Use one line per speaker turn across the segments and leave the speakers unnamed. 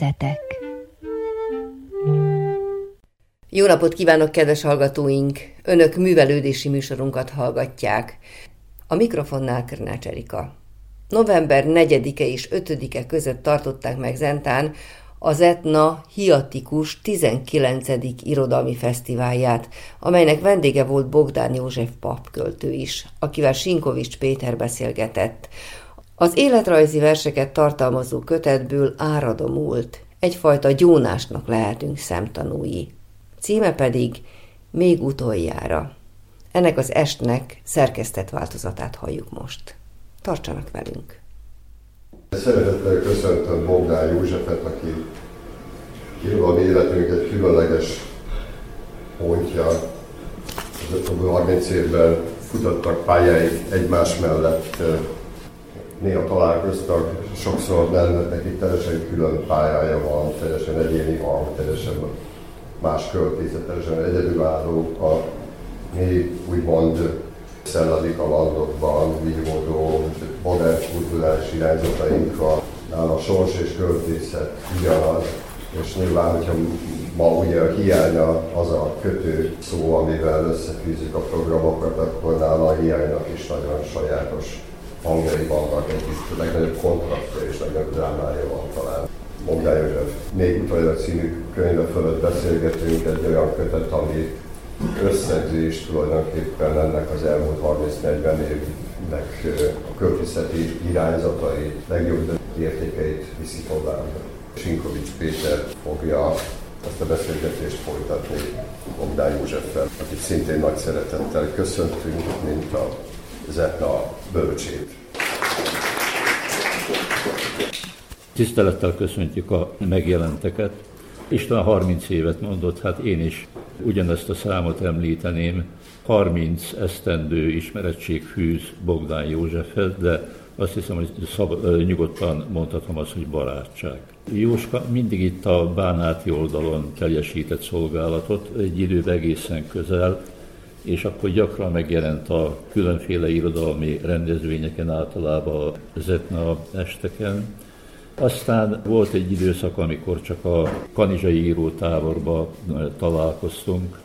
Metszetek
Jó napot kívánok, kedves hallgatóink! Önök művelődési műsorunkat hallgatják. A mikrofonnál Körnács Erika. November 4-e és 5-e között tartották meg Zentán az Etna Hiatikus 19. irodalmi fesztiválját, amelynek vendége volt Bogdán József papköltő is, akivel Sinkovics Péter beszélgetett. Az életrajzi verseket tartalmazó kötetből áradomult, egyfajta gyónásnak lehetünk szemtanúi. Címe pedig Még utoljára. Ennek az estnek szerkesztett változatát halljuk most. Tartsanak velünk!
Szeretettel köszöntöm Bogdán Józsefet, aki irodalmi életünk egy különleges pontja. Az 30 évben futottak pályáig egymás mellett, néha találkoztak, sokszor nem, neki teljesen külön pályája van, teljesen egyéni van, teljesen más költészet, teljesen egyedülálló. A mi úgymond szellemi kalandokban vívódó modern kulturális irányzataink van. a sors és költészet ugyanaz, és nyilván, hogyha ma ugye hiányna az a kötő szó, amivel összefűzzük a programokat, akkor nála a hiánynak is nagyon sajátos hangjai vannak együtt. Legnagyobb kontrasztja és legnagyobb drámája van talán. Bogdály József még utoljára című könyve fölött beszélgetünk egy olyan kötet, ami összegzés tulajdonképpen ennek az elmúlt 30-40 évnek a költészeti irányzatai legjobb értékeit viszi tovább. Sinkovics Péter fogja ezt a beszélgetést folytatni Bogdán Józseffel, akit szintén nagy szeretettel köszöntünk, mint a Zetna bölcsét.
Tisztelettel köszöntjük a megjelenteket. Isten 30 évet mondott, hát én is ugyanezt a számot említeném. 30 esztendő ismerettség fűz Bogdán Józsefhez, de azt hiszem, hogy szab, nyugodtan mondhatom azt, hogy barátság. Jóska mindig itt a bánáti oldalon teljesített szolgálatot, egy időben egészen közel, és akkor gyakran megjelent a különféle irodalmi rendezvényeken, általában az etna esteken. Aztán volt egy időszak, amikor csak a kanizsai írótáborba találkoztunk.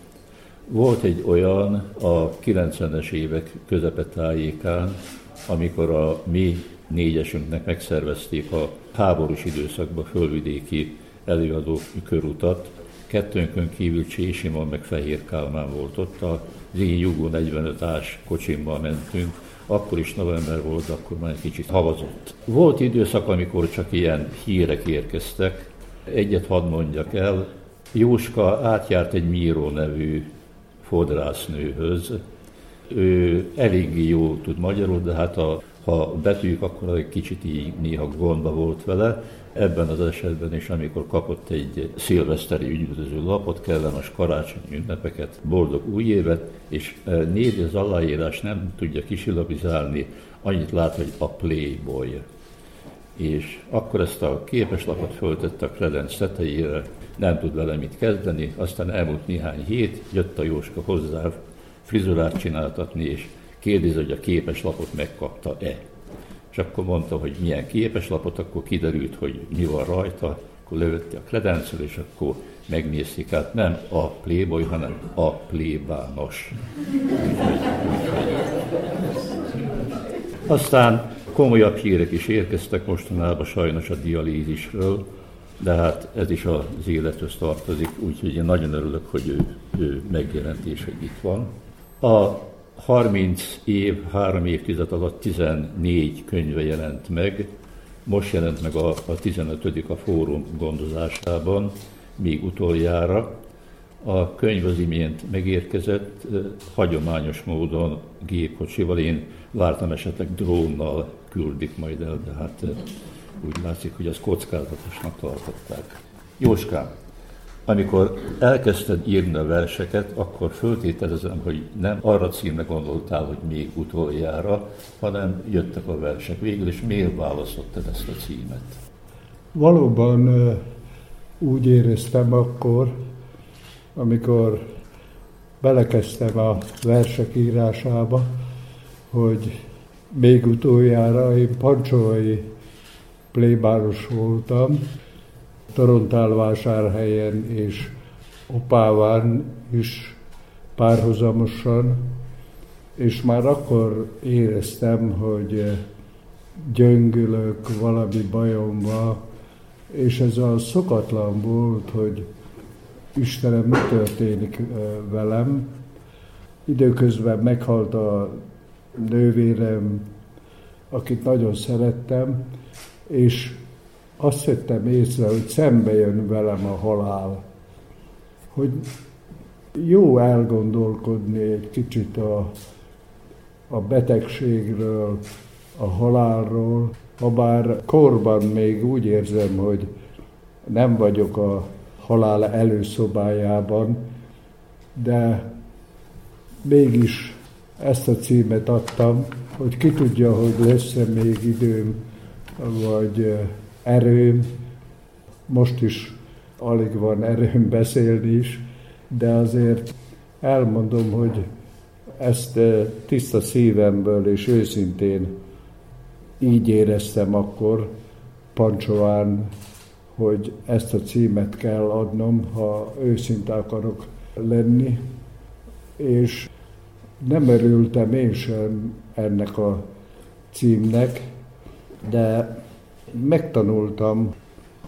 Volt egy olyan a 90-es évek közepetájékán, amikor a mi négyesünknek megszervezték a háborús időszakban fölvidéki előadó körutat. Kettőnkön kívül Csésimon meg Fehér Kálmán volt ott, a Zigi Jugó 45 ás kocsimmal mentünk, akkor is november volt, akkor már egy kicsit havazott. Volt időszak, amikor csak ilyen hírek érkeztek. Egyet hadd mondjak el, Jóska átjárt egy Míró nevű fodrásznőhöz. Ő eléggé jó tud magyarul, de hát a, ha betűjük, akkor egy kicsit így néha gondba volt vele. Ebben az esetben is, amikor kapott egy szilveszteri ügyvöző lapot, kellemes karácsonyi ünnepeket, boldog új évet, és e, nézi az aláírás, nem tudja kisilabizálni, annyit lát, hogy a Playboy. És akkor ezt a képeslapot föltette a kredenc tetejére, nem tud vele mit kezdeni, aztán elmúlt néhány hét, jött a Jóska hozzá frizurát csináltatni, és kérdezi, hogy a képeslapot megkapta-e. És akkor mondta, hogy milyen képeslapot, akkor kiderült, hogy mi van rajta, akkor levette a kredencről, és akkor megnézték, hát nem a playboy, hanem a plébános. Aztán komolyabb hírek is érkeztek mostanában sajnos a dialízisről, de hát ez is az élethez tartozik, úgyhogy én nagyon örülök, hogy ő, ő megjelent itt van. A 30 év, három évtized alatt 14 könyve jelent meg, most jelent meg a, a 15. a fórum gondozásában, még utoljára. A könyv az imént megérkezett, hagyományos módon gépkocsival, én vártam esetleg drónnal küldik majd el, de hát úgy látszik, hogy az kockázatosnak tartották. Jóskám, amikor elkezdted írni a verseket, akkor föltételezem, hogy nem arra címre gondoltál, hogy még utoljára, hanem jöttek a versek. Végül is miért választottad ezt a címet?
Valóban úgy éreztem akkor, amikor belekezdtem a versek írásába, hogy még utoljára én pancsolai plébáros voltam, Torontálvásárhelyen és Opáván is párhuzamosan, és már akkor éreztem, hogy gyöngülök, valami bajom van, és ez a szokatlan volt, hogy Istenem, mi történik velem. Időközben meghalt a nővérem, akit nagyon szerettem, és azt vettem észre, hogy szembe jön velem a halál. Hogy jó elgondolkodni egy kicsit a, a betegségről, a halálról, ha bár korban még úgy érzem, hogy nem vagyok a halál előszobájában, de mégis ezt a címet adtam, hogy ki tudja, hogy lesz-e még időm, vagy erőm. Most is alig van erőm beszélni is, de azért elmondom, hogy ezt tiszta szívemből és őszintén így éreztem akkor Pancsován, hogy ezt a címet kell adnom, ha őszinte akarok lenni, és nem örültem én sem ennek a címnek, de megtanultam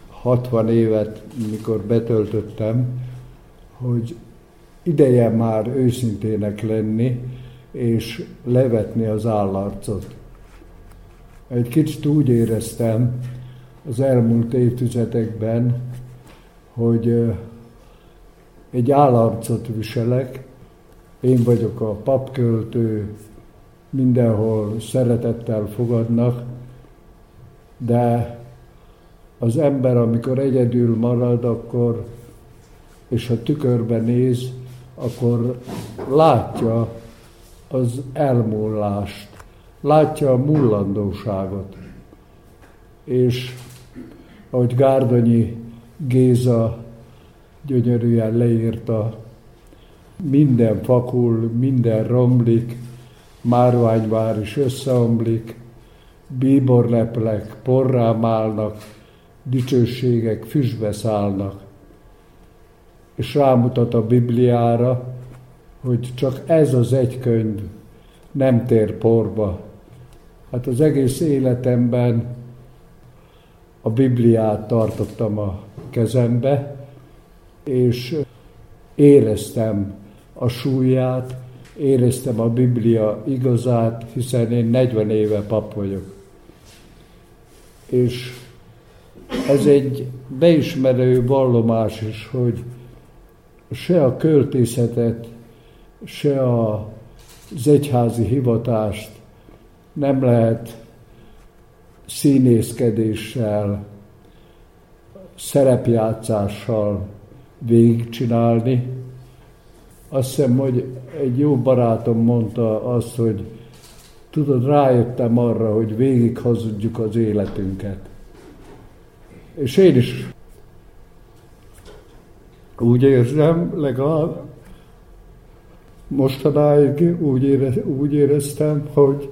60 évet, mikor betöltöttem, hogy ideje már őszintének lenni, és levetni az állarcot. Egy kicsit úgy éreztem az elmúlt évtizedekben, hogy egy állarcot viselek, én vagyok a papköltő, mindenhol szeretettel fogadnak, de az ember, amikor egyedül marad, akkor, és ha tükörbe néz, akkor látja az elmúlást, látja a mullandóságot. És ahogy Gárdonyi Géza gyönyörűen leírta, minden fakul, minden romlik, márványvár is összeomlik, bíborleplek porrá állnak, dicsőségek füstbe szállnak. És rámutat a Bibliára, hogy csak ez az egy könyv nem tér porba. Hát az egész életemben a Bibliát tartottam a kezembe, és éreztem a súlyát, éreztem a Biblia igazát, hiszen én 40 éve pap vagyok. És ez egy beismerő vallomás is, hogy se a költészetet, se a, az egyházi hivatást nem lehet színészkedéssel, szerepjátszással végigcsinálni. Azt hiszem, hogy egy jó barátom mondta azt, hogy tudod, rájöttem arra, hogy végig hazudjuk az életünket. És én is úgy érzem, legalább mostanáig úgy, érez, úgy éreztem, hogy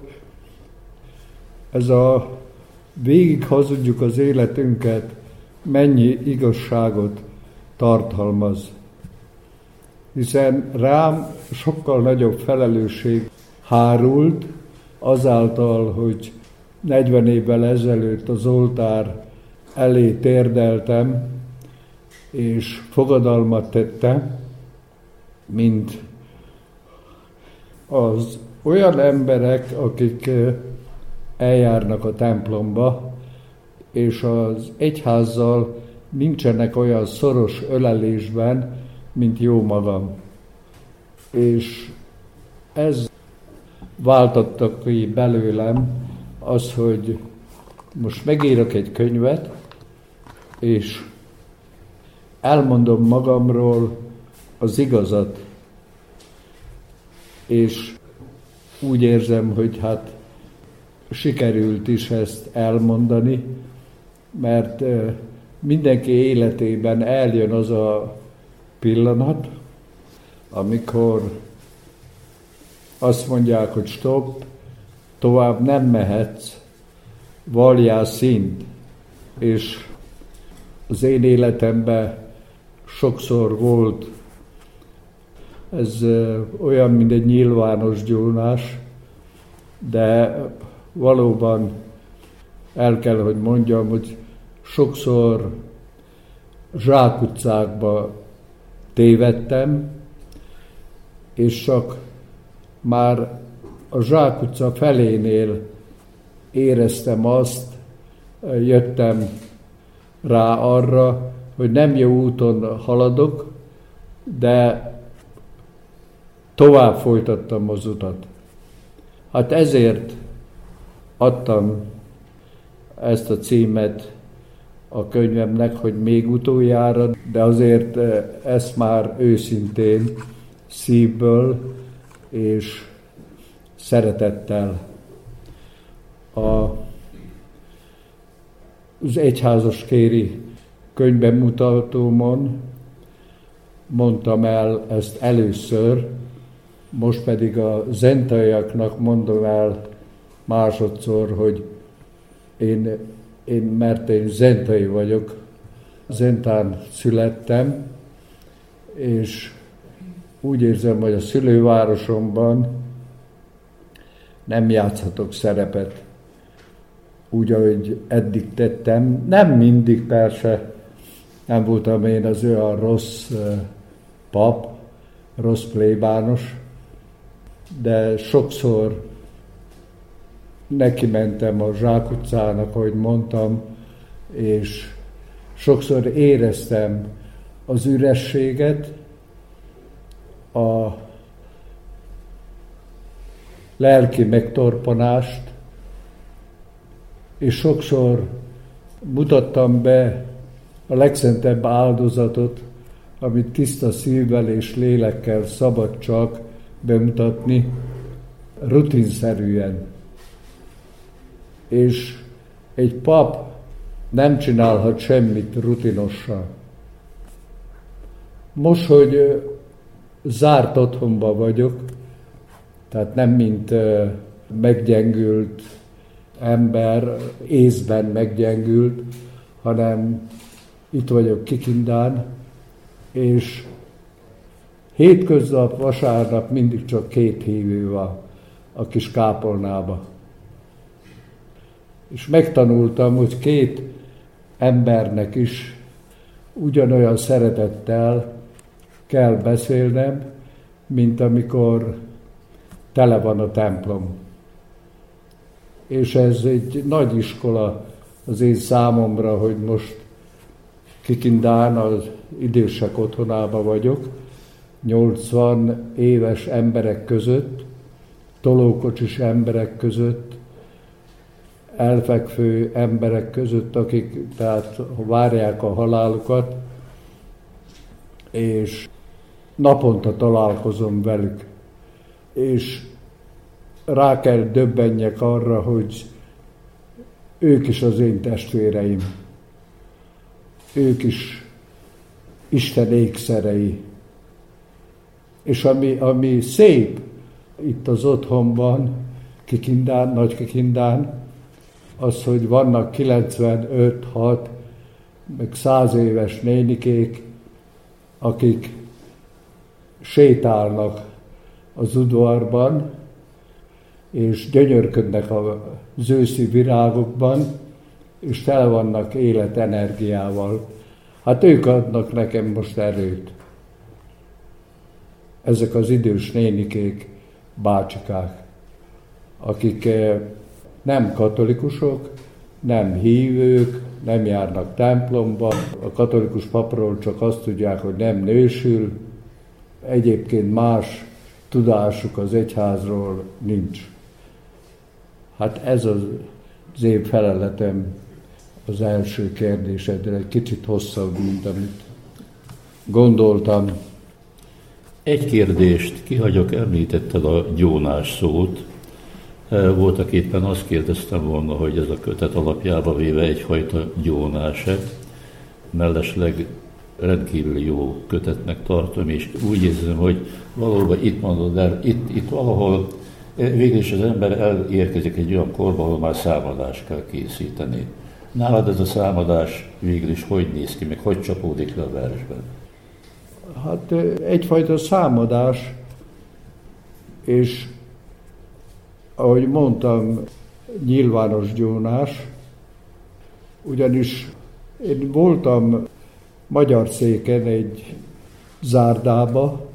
ez a végig hazudjuk az életünket, mennyi igazságot tartalmaz. Hiszen rám sokkal nagyobb felelősség hárult azáltal, hogy 40 évvel ezelőtt az oltár elé térdeltem, és fogadalmat tettem, mint az olyan emberek, akik eljárnak a templomba, és az egyházzal nincsenek olyan szoros ölelésben, mint jó magam. És ez váltotta ki belőlem az, hogy most megírok egy könyvet, és elmondom magamról az igazat, és úgy érzem, hogy hát sikerült is ezt elmondani, mert mindenki életében eljön az a pillanat, amikor azt mondják, hogy stop, tovább nem mehetsz, valjál szint, és az én életemben sokszor volt. Ez olyan, mint egy nyilvános gyónás, de valóban el kell, hogy mondjam, hogy sokszor zsákutcákba tévedtem, és csak már a zsákutca felénél éreztem azt, jöttem rá arra, hogy nem jó úton haladok, de tovább folytattam az utat. Hát ezért adtam ezt a címet a könyvemnek, hogy még utoljára, de azért eh, ezt már őszintén, szívből és szeretettel a, az egyházas kéri könyvbemutatómon mondtam el ezt először, most pedig a zentaiaknak mondom el másodszor, hogy én, én mert én zentai vagyok, Zentán születtem, és úgy érzem, hogy a szülővárosomban nem játszhatok szerepet úgy, ahogy eddig tettem. Nem mindig persze, nem voltam én az olyan rossz pap, rossz plébános, de sokszor neki mentem a zsákutcának, ahogy mondtam, és sokszor éreztem az ürességet, a lelki megtorpanást, és sokszor mutattam be a legszentebb áldozatot, amit tiszta szívvel és lélekkel szabad csak bemutatni, rutinszerűen. És egy pap nem csinálhat semmit rutinosan. Most, hogy zárt otthonba vagyok, tehát nem mint meggyengült ember, észben meggyengült, hanem itt vagyok Kikindán, és hétköznap, vasárnap mindig csak két hívő van a kis kápolnába. És megtanultam, hogy két embernek is ugyanolyan szeretettel kell beszélnem, mint amikor tele van a templom. És ez egy nagy iskola az én számomra, hogy most Kikindán az idősek otthonába vagyok, 80 éves emberek között, tolókocsis emberek között, elfekvő emberek között, akik tehát várják a halálukat, és naponta találkozom velük, és rá kell döbbenjek arra, hogy ők is az én testvéreim, ők is Isten ékszerei. És ami, ami szép itt az otthonban, Kikindán, Nagy Kikindán, az, hogy vannak 95, 6, meg 100 éves nénikék, akik sétálnak az udvarban, és gyönyörködnek az őszi virágokban, és fel vannak életenergiával. Hát ők adnak nekem most erőt. Ezek az idős nénikék, bácsikák, akik eh, nem katolikusok, nem hívők, nem járnak templomba, a katolikus papról csak azt tudják, hogy nem nősül, egyébként más tudásuk az egyházról nincs. Hát ez az, én feleletem az első kérdésedre, egy kicsit hosszabb, mint amit gondoltam.
Egy kérdést kihagyok, említetted a gyónás szót. Voltak éppen azt kérdeztem volna, hogy ez a kötet alapjába véve egyfajta gyónás-e, mellesleg rendkívül jó kötetnek tartom, és úgy érzem, hogy valóban itt mondod el, itt, itt valahol végül is az ember elérkezik egy olyan korba, ahol már számadást kell készíteni. Nálad ez a számadás végül is hogy néz ki, meg hogy csapódik le a versben?
Hát egyfajta számadás, és ahogy mondtam, nyilvános gyónás, ugyanis én voltam magyar széken egy zárdába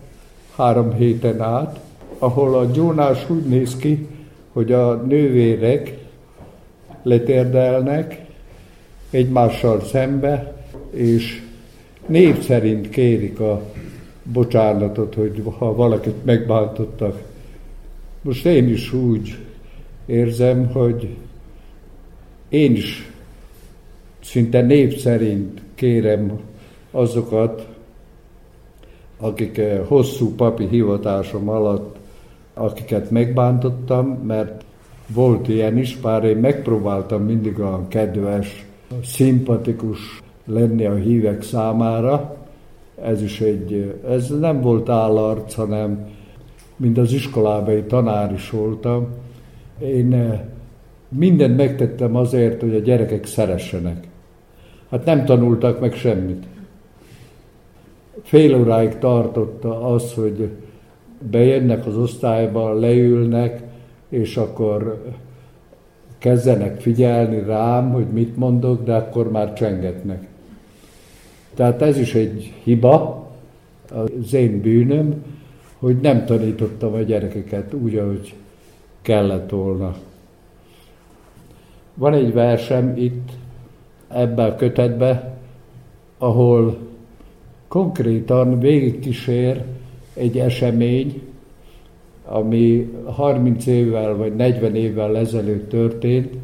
három héten át, ahol a gyónás úgy néz ki, hogy a nővérek letérdelnek egymással szembe, és név szerint kérik a bocsánatot, hogy ha valakit megbántottak. Most én is úgy érzem, hogy én is szinte név szerint kérem azokat, akik eh, hosszú papi hivatásom alatt, akiket megbántottam, mert volt ilyen is, bár én megpróbáltam mindig a kedves, szimpatikus lenni a hívek számára. Ez is egy, ez nem volt állarc, hanem mint az iskolában tanár is voltam. Én eh, mindent megtettem azért, hogy a gyerekek szeressenek. Hát nem tanultak meg semmit. Fél óráig tartotta az, hogy bejönnek az osztályba, leülnek, és akkor kezdenek figyelni rám, hogy mit mondok, de akkor már csengetnek. Tehát ez is egy hiba, az én bűnöm, hogy nem tanítottam a gyerekeket úgy, ahogy kellett volna. Van egy versem itt, ebben a kötetben, ahol konkrétan végigkísér egy esemény, ami 30 évvel vagy 40 évvel ezelőtt történt.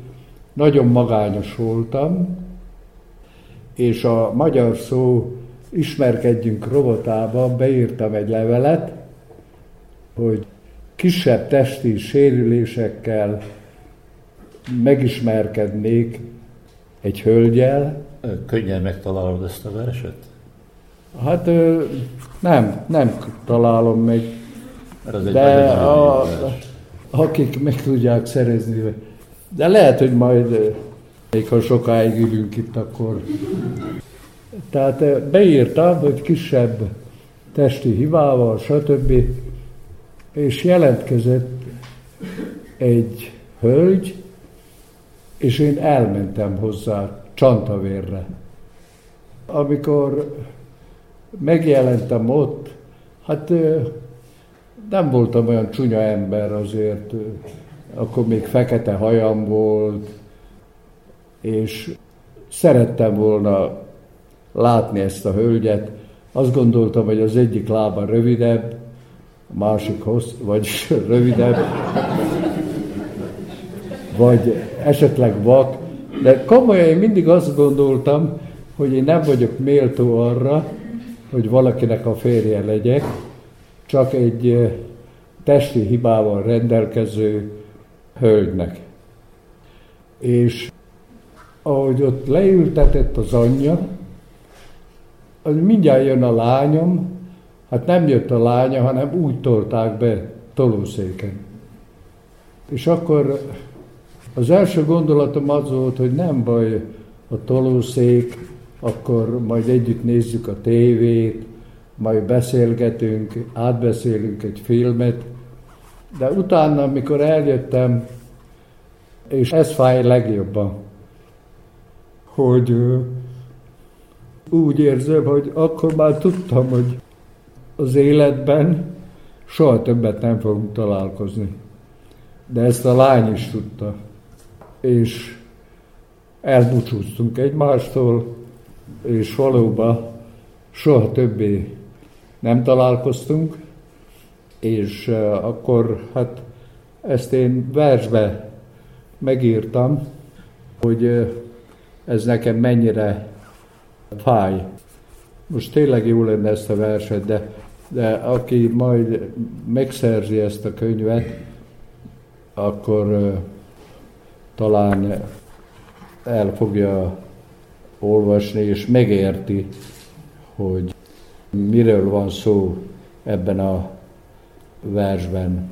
Nagyon magányos voltam, és a magyar szó ismerkedjünk robotába beírtam egy levelet, hogy kisebb testi sérülésekkel megismerkednék egy hölgyel.
Könnyen megtalálod ezt a verset?
Hát nem, nem találom meg. De a, akik meg tudják szerezni. De lehet, hogy majd, még ha sokáig ülünk itt, akkor... Tehát beírtam, hogy kisebb testi hibával, stb. És jelentkezett egy hölgy, és én elmentem hozzá csantavérre. Amikor megjelentem ott, hát nem voltam olyan csúnya ember azért, akkor még fekete hajam volt, és szerettem volna látni ezt a hölgyet. Azt gondoltam, hogy az egyik lába rövidebb, a másik hossz, vagy rövidebb, vagy esetleg vak, de komolyan én mindig azt gondoltam, hogy én nem vagyok méltó arra, hogy valakinek a férje legyek, csak egy testi hibával rendelkező hölgynek. És ahogy ott leültetett az anyja, az mindjárt jön a lányom, hát nem jött a lánya, hanem úgy tolták be tolószéken. És akkor az első gondolatom az volt, hogy nem baj a tolószék, akkor majd együtt nézzük a tévét, majd beszélgetünk, átbeszélünk egy filmet, de utána, amikor eljöttem, és ez fáj legjobban, hogy úgy érzem, hogy akkor már tudtam, hogy az életben soha többet nem fogunk találkozni. De ezt a lány is tudta és elbúcsúztunk egymástól, és valóban soha többé nem találkoztunk, és akkor hát ezt én versbe megírtam, hogy ez nekem mennyire fáj. Most tényleg jó lenne ezt a verset, de, de aki majd megszerzi ezt a könyvet, akkor talán el fogja olvasni, és megérti, hogy miről van szó ebben a versben.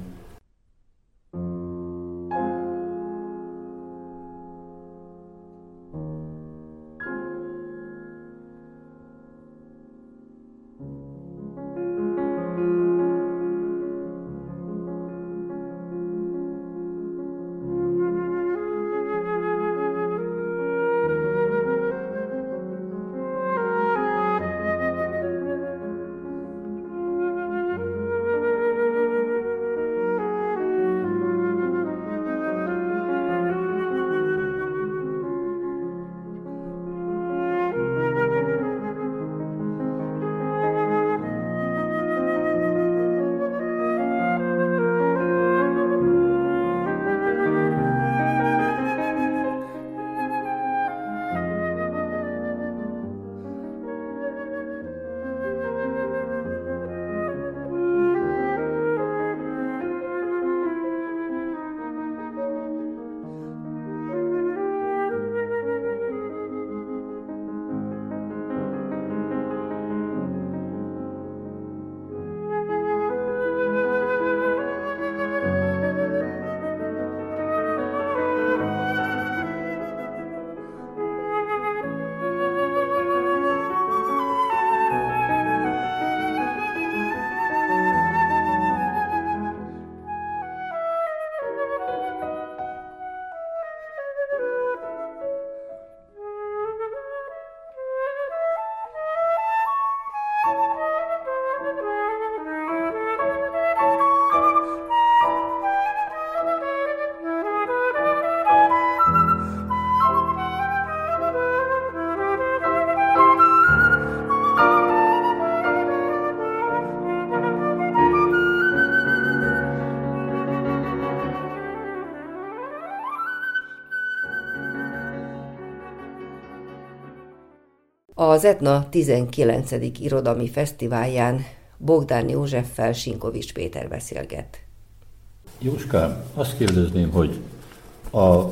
Az Etna 19. irodalmi fesztiválján Bogdán Józseffel Sinkovics Péter beszélget.
Jóskám, azt kérdezném, hogy a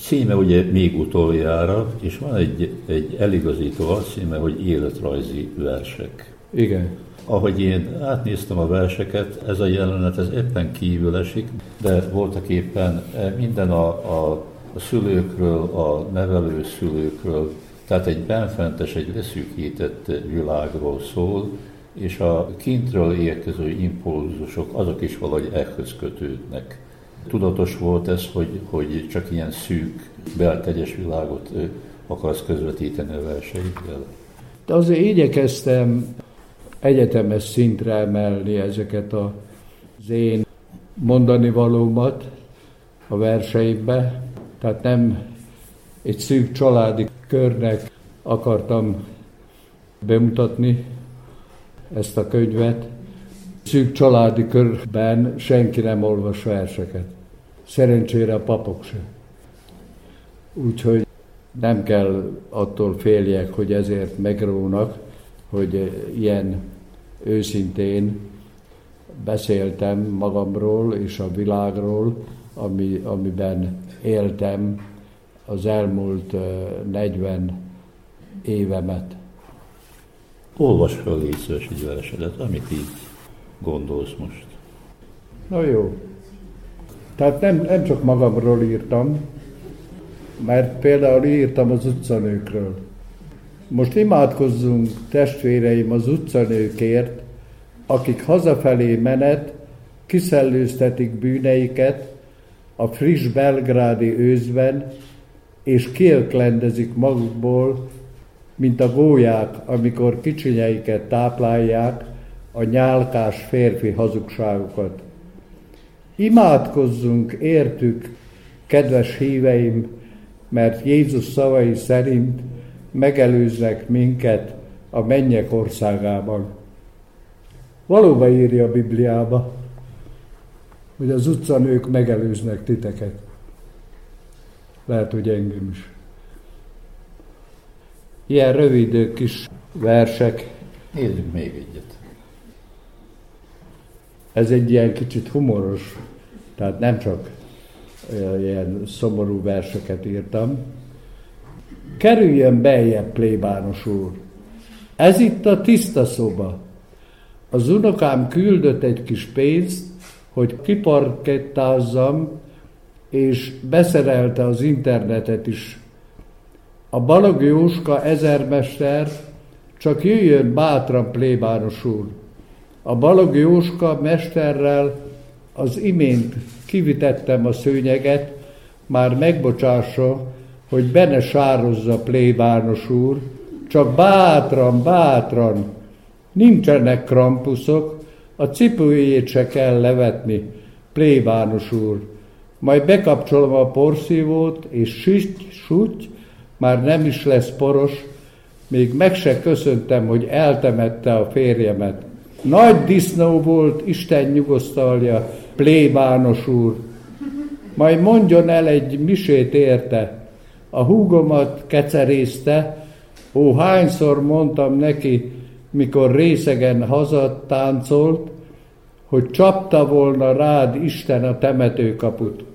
címe ugye még utoljára, és van egy, egy eligazító azt címe, hogy életrajzi versek.
Igen.
Ahogy én átnéztem a verseket, ez a jelenet ez éppen kívül esik, de voltak éppen e, minden a, a, a szülőkről, a nevelő szülőkről, tehát egy benfentes, egy leszűkített világról szól, és a kintről érkező impulzusok, azok is valahogy ehhez kötődnek. Tudatos volt ez, hogy, hogy csak ilyen szűk, beltegyes világot akarsz közvetíteni a verseidkel?
De azért igyekeztem egyetemes szintre emelni ezeket a, az én mondani valómat a verseimbe. Tehát nem egy szűk családi körnek akartam bemutatni ezt a könyvet. Szűk családi körben senki nem olvas verseket. Szerencsére a papok se. Úgyhogy nem kell attól féljek, hogy ezért megrónak, hogy ilyen őszintén beszéltem magamról és a világról, ami, amiben éltem az elmúlt 40 évemet.
Olvas fel légy szíves egy veresedet, amit így gondolsz most.
Na jó. Tehát nem, nem csak magamról írtam, mert például írtam az utcanőkről. Most imádkozzunk, testvéreim, az utcanőkért, akik hazafelé menet kiszellőztetik bűneiket a friss belgrádi őzben, és kiöklendezik magukból, mint a gólyák, amikor kicsinyeiket táplálják, a nyálkás férfi hazugságokat. Imádkozzunk értük, kedves híveim, mert Jézus szavai szerint megelőznek minket a mennyek országában. Valóban írja a Bibliába, hogy az utcanők megelőznek titeket. Lehet, hogy engem is. Ilyen rövid kis versek.
Nézzük még egyet.
Ez egy ilyen kicsit humoros, tehát nem csak ilyen szomorú verseket írtam. Kerüljön beljebb, plébános úr. Ez itt a tiszta szoba. Az unokám küldött egy kis pénzt, hogy kiparkettázzam, és beszerelte az internetet is. A Balog Jóska ezermester csak jöjjön bátran, plébános úr. A Balog Jóska mesterrel az imént kivitettem a szőnyeget, már megbocsássa, hogy benne sározza plébános úr, csak bátran, bátran, nincsenek krampuszok, a cipőjét se kell levetni, plébános úr. Majd bekapcsolom a porszívót, és süty, süty, már nem is lesz poros, még meg se köszöntem, hogy eltemette a férjemet. Nagy disznó volt, Isten nyugosztalja, plébános úr. Majd mondjon el egy misét érte. A húgomat kecerészte, ó, hányszor mondtam neki, mikor részegen hazat táncolt, hogy csapta volna rád Isten a temetőkaput.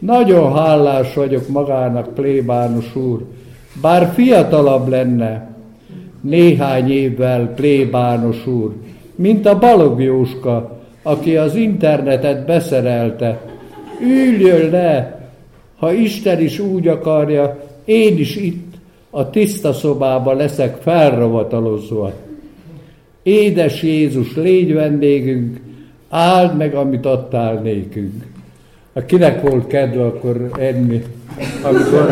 Nagyon hálás vagyok magának, plébános úr, bár fiatalabb lenne, néhány évvel plébános úr, mint a Balog Jóska, aki az internetet beszerelte. Üljön le, ha Isten is úgy akarja, én is itt a tiszta szobába leszek felravatalozva. Édes Jézus, légy vendégünk, áld meg, amit adtál nékünk. Ha kinek volt kedve, akkor enni, amikor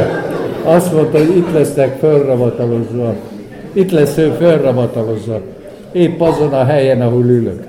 azt mondta, hogy itt lesznek fölravatalozva. Itt lesz ő fölravatalozva. Épp azon a helyen, ahol ülök.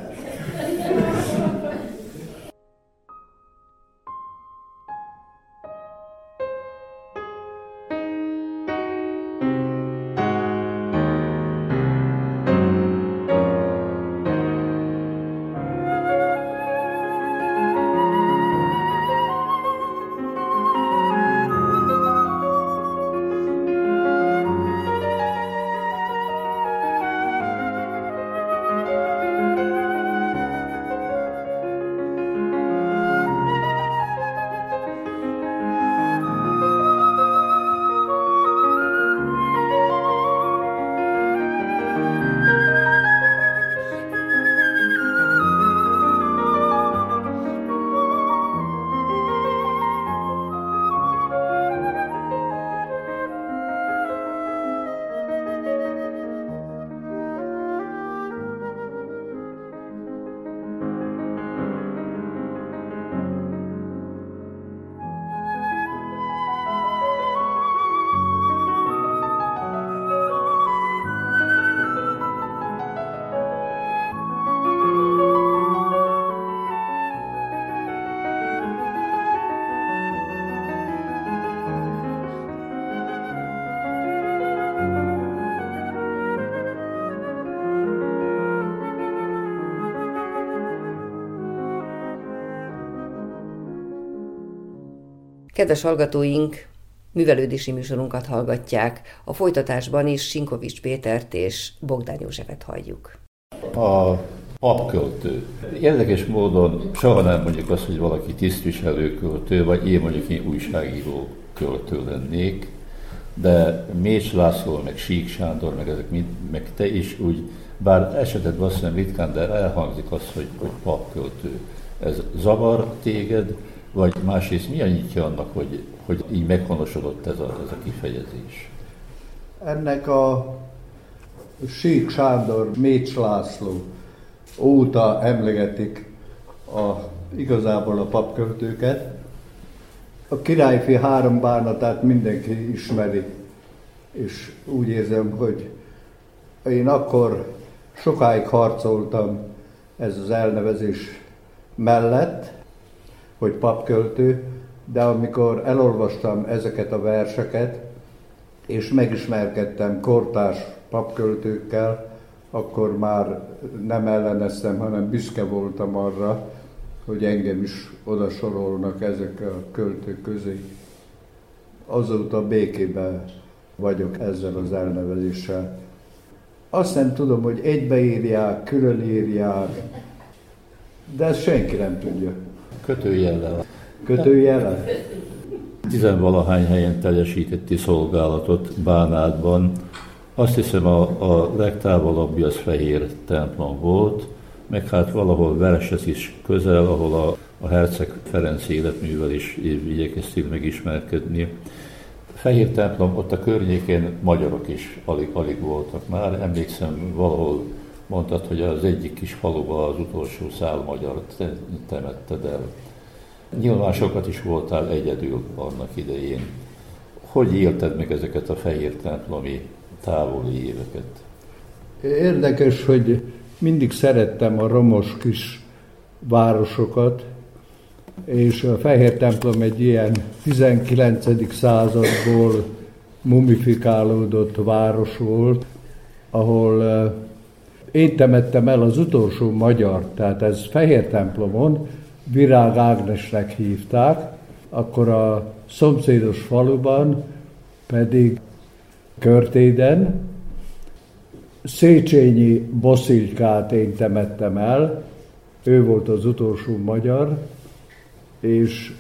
Kedves hallgatóink, művelődési műsorunkat hallgatják. A folytatásban is Sinkovics Pétert és Bogdán Józsefet halljuk.
A papköltő. Érdekes módon soha nem mondjuk azt, hogy valaki tisztviselő költő, vagy én mondjuk én újságíró költő lennék, de Mécs László, meg Sík Sándor, meg ezek mind, meg te is úgy, bár esetet azt ritkán, de elhangzik az, hogy, hogy papköltő. Ez zavar téged, vagy másrészt mi a nyitja annak, hogy, hogy így meghonosodott ez a, ez a kifejezés?
Ennek a Sík Sándor, Mécs László óta emlegetik a, igazából a papköltőket. A királyfi három bánatát mindenki ismeri, és úgy érzem, hogy én akkor sokáig harcoltam ez az elnevezés mellett, hogy papköltő, de amikor elolvastam ezeket a verseket, és megismerkedtem kortárs papköltőkkel, akkor már nem elleneztem, hanem büszke voltam arra, hogy engem is oda sorolnak ezek a költők közé. Azóta békében vagyok ezzel az elnevezéssel. Azt nem tudom, hogy egybeírják, külön írják, de ezt senki nem tudja.
Kötőjellel.
Kötőjellel?
Tizenvalahány helyen teljesítetti szolgálatot Bánátban. Azt hiszem a, a legtávolabbi az Fehér templom volt, meg hát valahol Vereshez is közel, ahol a, a Herceg Ferenc életművel is igyekeztél megismerkedni. Fehér templom, ott a környékén magyarok is alig, alig voltak már. Emlékszem, valahol mondtad, hogy az egyik kis faluba az utolsó szál magyar temetted el. Nyilván sokat is voltál egyedül annak idején. Hogy élted meg ezeket a fehér templomi távoli éveket?
Érdekes, hogy mindig szerettem a romos kis városokat, és a Fehér templom egy ilyen 19. századból mumifikálódott város volt, ahol eh, én temettem el az utolsó magyar, tehát ez Fehér templomon, Virág Ágnesnek hívták, akkor a szomszédos faluban pedig Körtéden, Széchenyi Boszilykát én temettem el, ő volt az utolsó magyar, és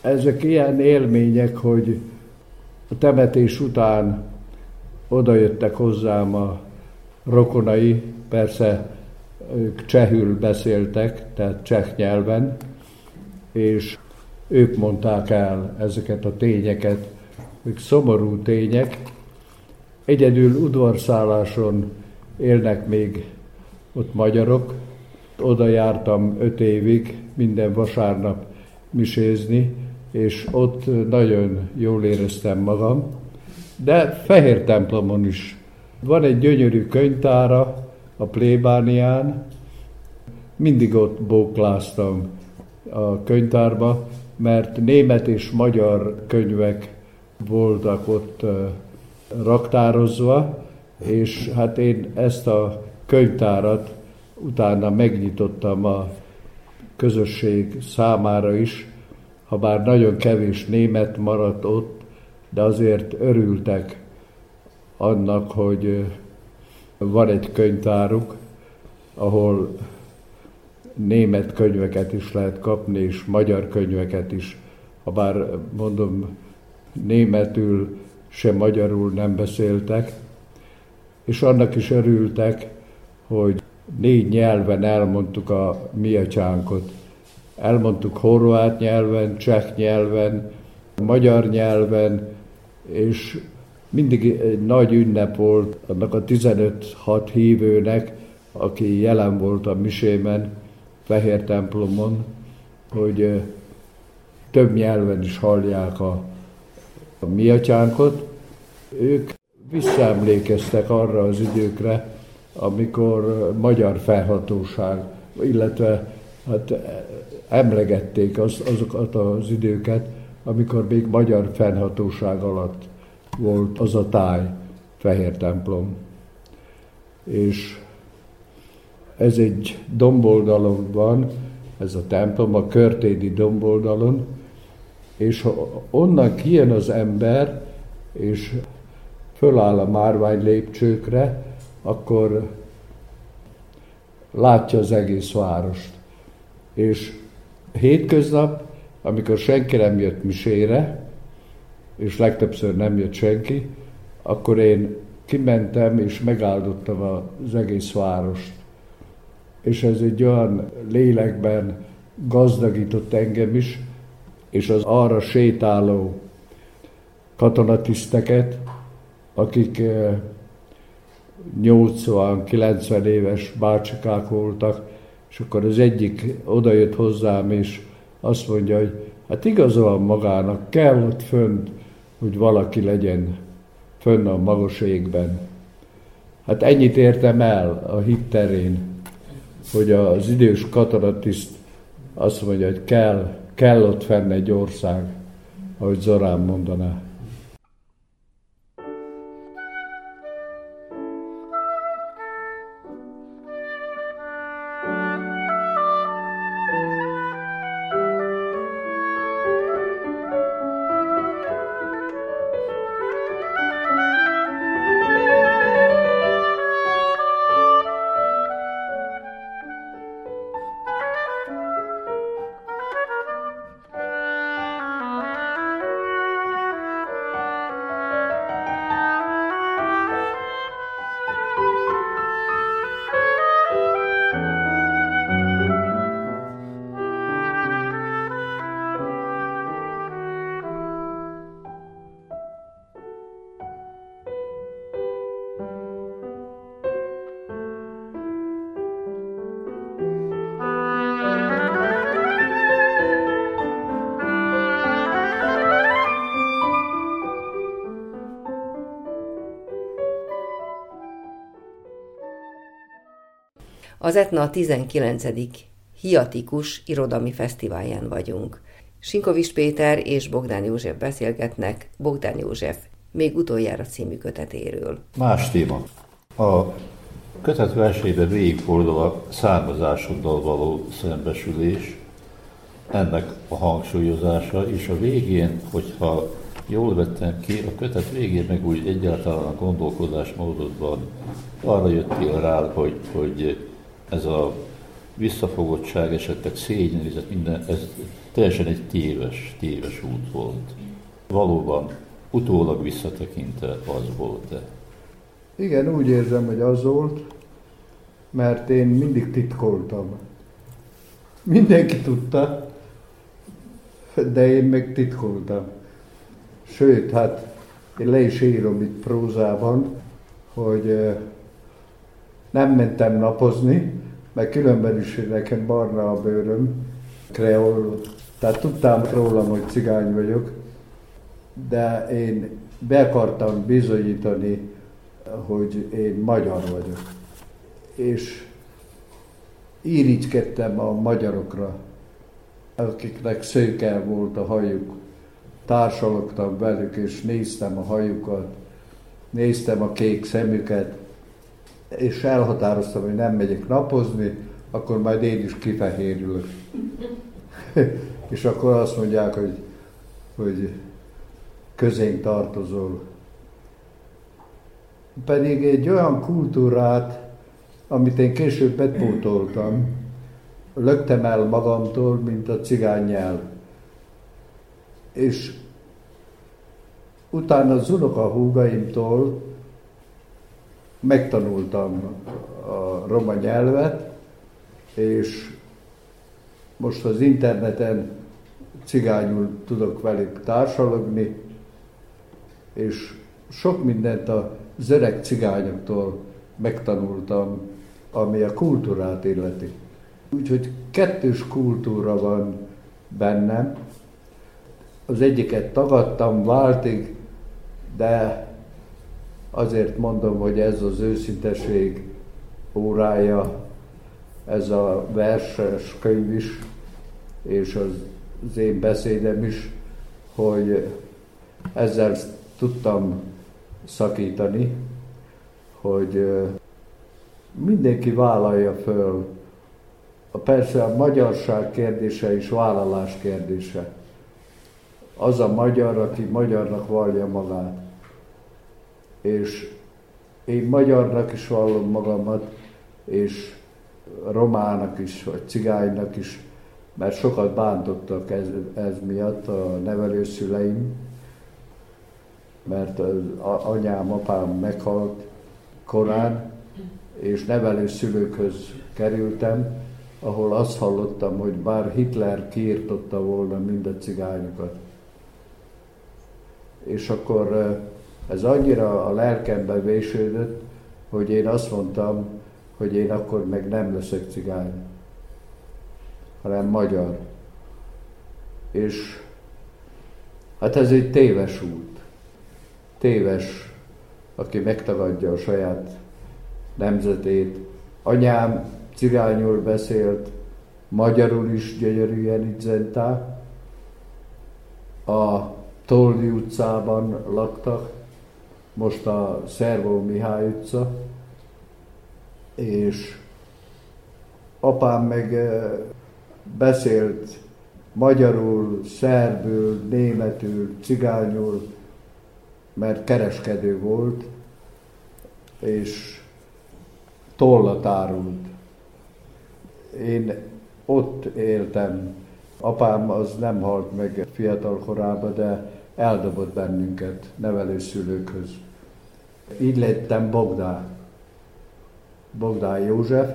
ezek ilyen élmények, hogy a temetés után odajöttek hozzám a rokonai, persze ők csehül beszéltek, tehát cseh nyelven, és ők mondták el ezeket a tényeket, ők szomorú tények. Egyedül udvarszálláson élnek még ott magyarok. Oda jártam öt évig, minden vasárnap misézni, és ott nagyon jól éreztem magam. De Fehér templomon is van egy gyönyörű könyvtára a plébánián, mindig ott bókláztam a könyvtárba, mert német és magyar könyvek voltak ott raktározva, és hát én ezt a könyvtárat utána megnyitottam a közösség számára is, ha bár nagyon kevés német maradt ott, de azért örültek annak, hogy van egy könyvtáruk, ahol német könyveket is lehet kapni, és magyar könyveket is. Ha bár mondom, németül se magyarul nem beszéltek, és annak is örültek, hogy négy nyelven elmondtuk a mi atyánkot. Elmondtuk horvát nyelven, cseh nyelven, magyar nyelven, és mindig egy nagy ünnep volt annak a 15-6 hívőnek, aki jelen volt a misémen, Fehér templomon, hogy több nyelven is hallják a, a mi atyánkot. Ők visszaemlékeztek arra az időkre, amikor magyar felhatóság, illetve hát emlegették az, azokat az időket, amikor még magyar fennhatóság alatt volt az a táj, Fehér templom. És ez egy domboldalon van, ez a templom, a körtédi domboldalon, És ha onnan kijön az ember, és föláll a márvány lépcsőkre, akkor látja az egész várost. És hétköznap, amikor senki nem jött misére, és legtöbbször nem jött senki, akkor én kimentem és megáldottam az egész várost. És ez egy olyan lélekben gazdagított engem is, és az arra sétáló katonatiszteket, akik 80-90 eh, éves bácsikák voltak, és akkor az egyik odajött hozzám, és azt mondja, hogy hát igazol magának, kell ott fönt, hogy valaki legyen fönn a magas égben. Hát ennyit értem el a hit terén, hogy az idős katonatiszt azt mondja, hogy kell, kell ott fenn egy ország, ahogy Zorán mondaná.
Az Etna 19. Hiatikus irodalmi fesztiválján vagyunk. Sinkovics Péter és Bogdán József beszélgetnek Bogdán József még utoljára című kötetéről.
Más téma. A kötet versében végigfordul a származásoddal való szembesülés, ennek a hangsúlyozása, és a végén, hogyha jól vettem ki, a kötet végén meg úgy egyáltalán a gondolkodásmódodban arra jöttél rá, hogy, hogy ez a visszafogottság, esetleg szégyenlizet, minden, ez teljesen egy téves, téves út volt. Valóban utólag visszatekintve az volt-e?
Igen, úgy érzem, hogy az volt, mert én mindig titkoltam. Mindenki tudta, de én meg titkoltam. Sőt, hát én le is írom itt prózában, hogy eh, nem mentem napozni, meg különben is nekem barna a bőröm, kreol, tehát tudtam rólam, hogy cigány vagyok, de én be akartam bizonyítani, hogy én magyar vagyok. És írítkedtem a magyarokra, akiknek szőke volt a hajuk. Társalogtam velük, és néztem a hajukat, néztem a kék szemüket, és elhatároztam, hogy nem megyek napozni, akkor majd én is kifehérülök. és akkor azt mondják, hogy, hogy közénk tartozol. Pedig egy olyan kultúrát, amit én később betpótoltam, löktem el magamtól, mint a cigány nyelv. És utána az unoka húgaimtól megtanultam a roma nyelvet, és most az interneten cigányul tudok velük társalogni, és sok mindent az öreg cigányoktól megtanultam, ami a kultúrát illeti. Úgyhogy kettős kultúra van bennem. Az egyiket tagadtam váltig, de Azért mondom, hogy ez az őszinteség órája, ez a verses könyv is, és az, én beszédem is, hogy ezzel tudtam szakítani, hogy mindenki vállalja föl. Persze a magyarság kérdése is vállalás kérdése. az a magyar, aki magyarnak vallja magát. És én magyarnak is vallom magamat, és romának is, vagy cigánynak is, mert sokat bántottak ez, ez miatt a nevelőszüleim, mert az anyám, apám meghalt korán, és nevelőszülőkhöz kerültem, ahol azt hallottam, hogy bár Hitler kiirtotta volna mind a cigányokat. És akkor eh, ez annyira a lelkembe vésődött, hogy én azt mondtam, hogy én akkor meg nem leszek cigány, hanem magyar. És hát ez egy téves út. Téves, aki megtagadja a saját nemzetét. Anyám cigányul beszélt, magyarul is gyönyörűen idzentá. A Toldi utcában laktak, most a Szervó Mihály utca, és apám meg eh, beszélt magyarul, szerbül, németül, cigányul, mert kereskedő volt, és tollat árult. Én ott éltem. Apám az nem halt meg fiatal korában, de eldobott bennünket nevelőszülőkhöz. Így lettem Bogdán. Bogdán József,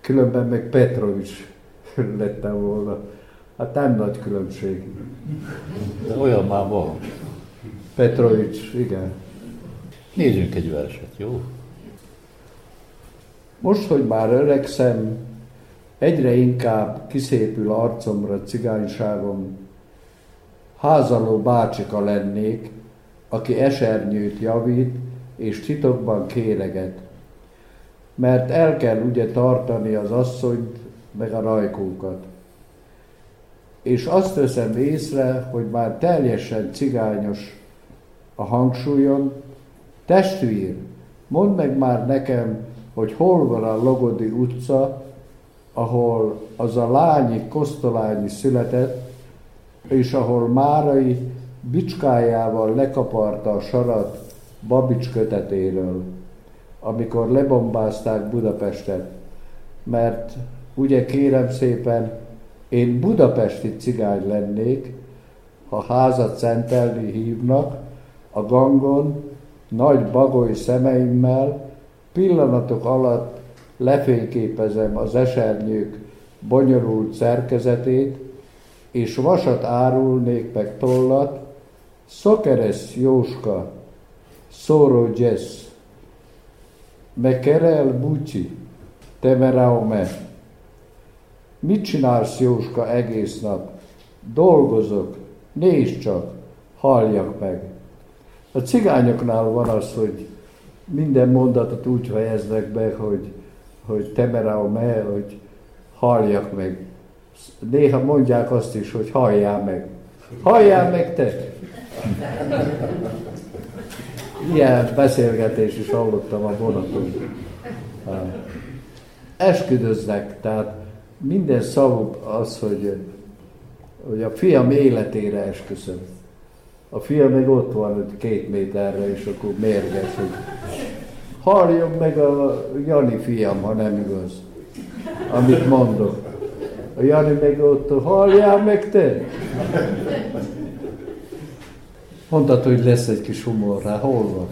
különben meg Petrovics lettem volna. Hát nem nagy különbség.
De olyan már van.
Petrovics, igen.
Nézzünk egy verset, jó?
Most, hogy már öregszem, egyre inkább kiszépül arcomra cigányságom, házaló bácsika lennék, aki esernyőt javít és titokban kéreget. Mert el kell ugye tartani az asszonyt, meg a rajkókat. És azt veszem észre, hogy már teljesen cigányos a hangsúlyon, testvér, mondd meg már nekem, hogy hol van a Logodi utca, ahol az a lányi Kosztolányi született, és ahol Márai bicskájával lekaparta a sarat Babics kötetéről, amikor lebombázták Budapestet. Mert ugye kérem szépen, én budapesti cigány lennék, ha házat szentelni hívnak, a gangon, nagy bagoly szemeimmel, pillanatok alatt lefényképezem az esernyők bonyolult szerkezetét, és vasat árulnék meg tollat, Szokeres Jóska, Szóró Jess, Mekerel Bucsi, Temeraume. Mit csinálsz Jóska egész nap? Dolgozok, nézd csak, halljak meg. A cigányoknál van az, hogy minden mondatot úgy fejeznek be, hogy, hogy temeraume, hogy halljak meg. Néha mondják azt is, hogy halljál meg. Halljál meg te! Ilyen beszélgetés is hallottam a vonaton. Esküdöznek, tehát minden szavuk az, hogy, hogy a fiam életére esküszöm. A fiam meg ott van, hogy két méterre, és akkor mérges, hogy halljon meg a Jani fiam, ha nem igaz, amit mondok. A Jani meg ott, halljál meg te? Mondtad, hogy lesz egy kis humor rá, hol van?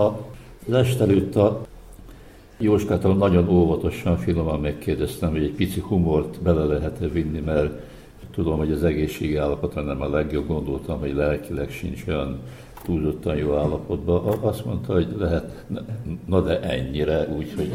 A este előtt a Jóskától nagyon óvatosan, finoman megkérdeztem, hogy egy pici humort bele lehet-e vinni, mert tudom, hogy az egészségi állapota nem a legjobb, gondoltam, hogy lelkileg sincs olyan túlzottan jó állapotban. Azt mondta, hogy lehet, na de ennyire, úgyhogy...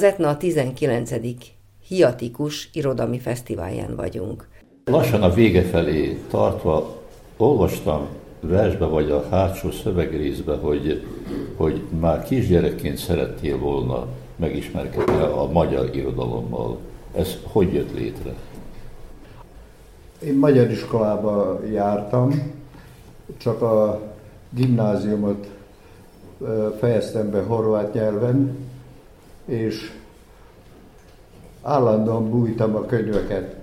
Az Etna a 19. Hiatikus irodalmi fesztiválján vagyunk.
Lassan a vége felé tartva olvastam versbe vagy a hátsó szövegrészbe, hogy, hogy már kisgyerekként szerettél volna megismerkedni a magyar irodalommal. Ez hogy jött létre?
Én magyar iskolába jártam, csak a gimnáziumot fejeztem be horvát nyelven, és állandóan bújtam a könyveket,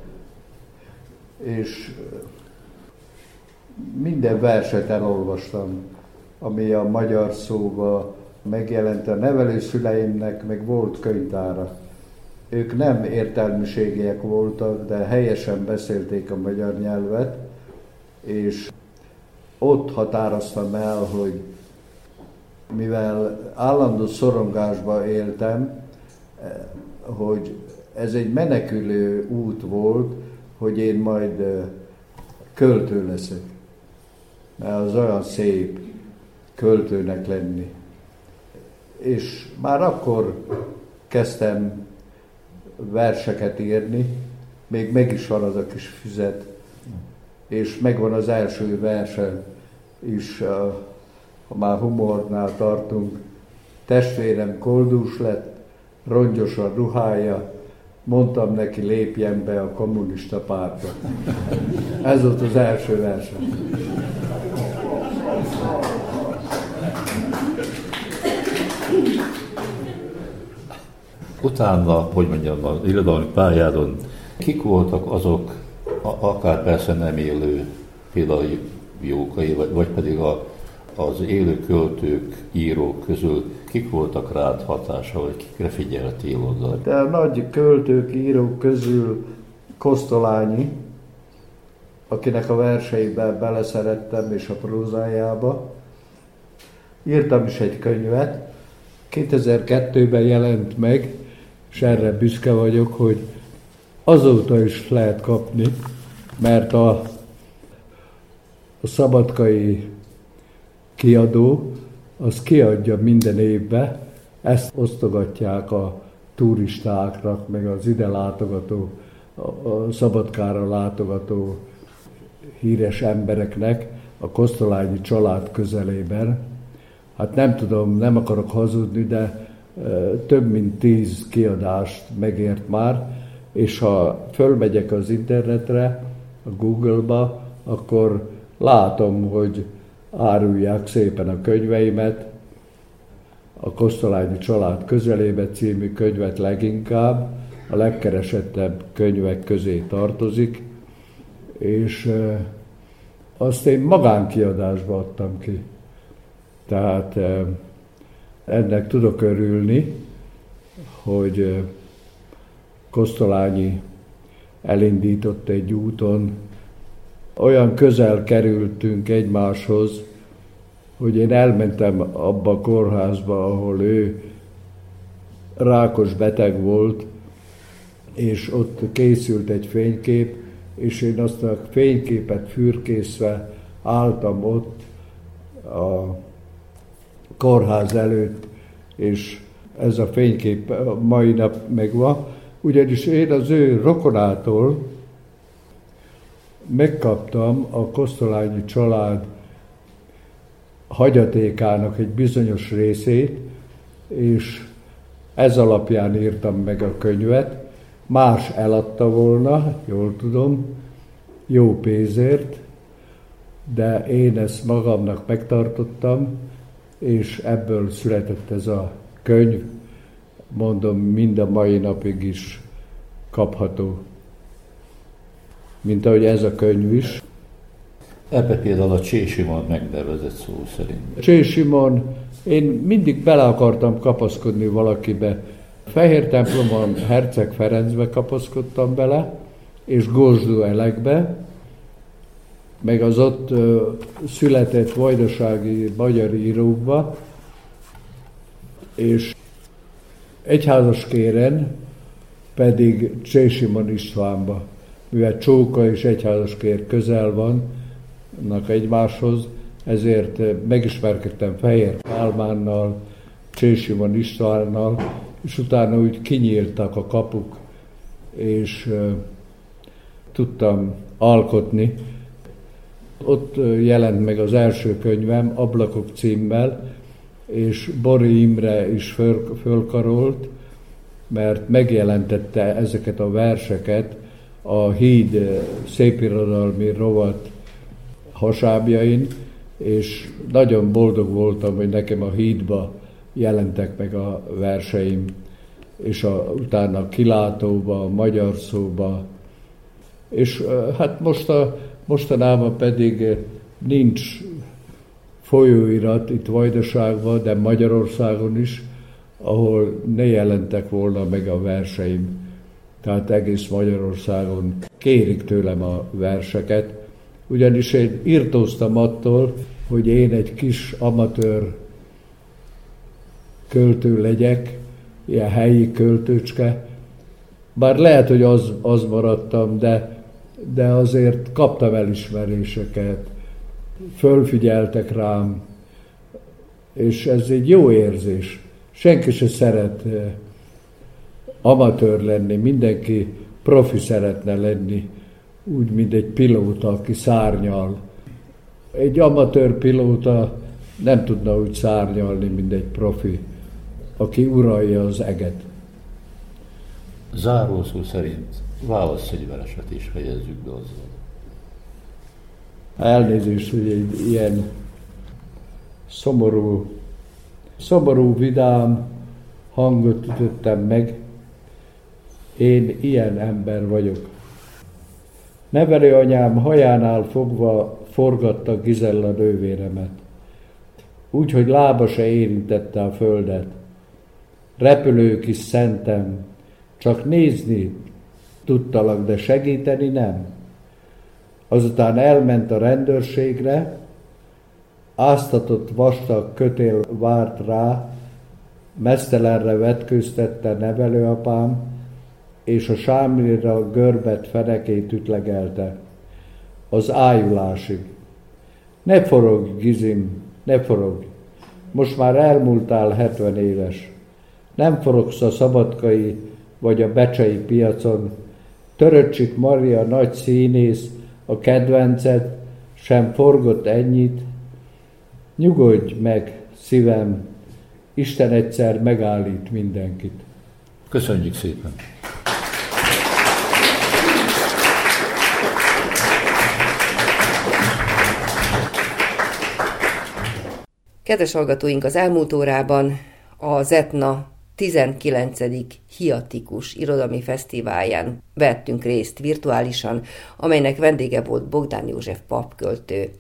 és minden verset elolvastam, ami a magyar szóba megjelent a nevelőszüleimnek, meg volt könyvtára. Ők nem értelmiségiek voltak, de helyesen beszélték a magyar nyelvet, és ott határoztam el, hogy mivel állandó szorongásba éltem, hogy ez egy menekülő út volt, hogy én majd költő leszek. Mert az olyan szép költőnek lenni. És már akkor kezdtem verseket írni, még meg is van az a kis füzet, és megvan az első verse is, ha már humornál tartunk. Testvérem koldús lett, rongyos a ruhája, mondtam neki, lépjen be a kommunista pártba. Ez volt az első verse.
Utána, hogy mondjam, az irodalmi pályádon kik voltak azok, akár persze nem élő például jókai, vagy, vagy pedig a, az élő költők, írók közül kik voltak rád hatása, vagy kikre figyeltél oda?
De a nagy költők, írók közül Kosztolányi, akinek a verseiben beleszerettem, és a prózájába. Írtam is egy könyvet, 2002-ben jelent meg, és erre büszke vagyok, hogy azóta is lehet kapni, mert a, a szabadkai kiadó az kiadja minden évben, ezt osztogatják a turistáknak, meg az ide látogató, a Szabadkára látogató híres embereknek a Kosztolányi család közelében. Hát nem tudom, nem akarok hazudni, de több mint tíz kiadást megért már, és ha fölmegyek az internetre, a Google-ba, akkor látom, hogy árulják szépen a könyveimet, a Kosztolányi Család közelébe című könyvet leginkább, a legkeresettebb könyvek közé tartozik, és azt én magánkiadásba adtam ki. Tehát ennek tudok örülni, hogy Kosztolányi elindított egy úton, olyan közel kerültünk egymáshoz, hogy én elmentem abba a kórházba, ahol ő rákos beteg volt, és ott készült egy fénykép, és én azt a fényképet fürkészve álltam ott a kórház előtt, és ez a fénykép mai nap megvan, ugyanis én az ő rokonától megkaptam a Kosztolányi család hagyatékának egy bizonyos részét, és ez alapján írtam meg a könyvet. Más eladta volna, jól tudom, jó pénzért, de én ezt magamnak megtartottam, és ebből született ez a könyv, mondom, mind a mai napig is kapható, mint ahogy ez a könyv is.
Ebbe például a Csésimon megnevezett szó szerint.
Csésimon, én mindig bele akartam kapaszkodni valakibe. Fehér templomon Herceg Ferencbe kapaszkodtam bele, és Gózsdó Elekbe, meg az ott született vajdasági magyar írókba, és egyházaskéren pedig Csésimon Istvánba, mivel Csóka és egyházaskér közel van, egymáshoz, ezért megismerkedtem Fehér Pálmánnal, Csésimon Istvánnal, és utána úgy kinyíltak a kapuk, és tudtam alkotni. Ott jelent meg az első könyvem, Ablakok címmel, és Bori Imre is föl, fölkarolt, mert megjelentette ezeket a verseket a híd szépirodalmi rovat hasábjain, és nagyon boldog voltam, hogy nekem a hídba jelentek meg a verseim, és a, utána a kilátóba, a magyar szóba, és hát most a, mostanában pedig nincs folyóirat itt Vajdaságban, de Magyarországon is, ahol ne jelentek volna meg a verseim. Tehát egész Magyarországon kérik tőlem a verseket, ugyanis én írtóztam attól, hogy én egy kis amatőr költő legyek, ilyen helyi költőcske. Bár lehet, hogy az, az maradtam, de, de azért kaptam elismeréseket, fölfigyeltek rám, és ez egy jó érzés. Senki se szeret eh, amatőr lenni, mindenki profi szeretne lenni, úgy, mint egy pilóta, aki szárnyal. Egy amatőr pilóta nem tudna úgy szárnyalni, mint egy profi, aki uralja az eget.
Zárószó szerint válasz egy vereset is fejezzük be azzal.
Elnézést, hogy egy ilyen szomorú, szomorú, vidám hangot ütöttem meg. Én ilyen ember vagyok. Nevelőanyám hajánál fogva forgatta Gizella nővéremet. Úgy, hogy lába se érintette a földet. Repülő kis szentem, csak nézni tudtalak, de segíteni nem. Azután elment a rendőrségre, áztatott vastag kötél várt rá, mesztelenre vetkőztette nevelőapám, és a sámlira görbet fenekét ütlegelte. Az ájulásig. Ne forogj, Gizim, ne forogj. Most már elmúltál 70 éves. Nem forogsz a szabadkai vagy a becsei piacon. Töröcsik Maria nagy színész, a kedvenced, sem forgott ennyit. Nyugodj meg, szívem, Isten egyszer megállít mindenkit.
Köszönjük szépen!
Kedves hallgatóink, az elmúlt órában az Etna 19. Hiatikus Irodalmi Fesztiválján vettünk részt virtuálisan, amelynek vendége volt Bogdán József papköltő.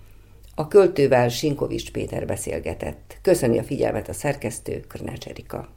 A költővel Sinkovics Péter beszélgetett. Köszöni a figyelmet a szerkesztő, Körnács Erika.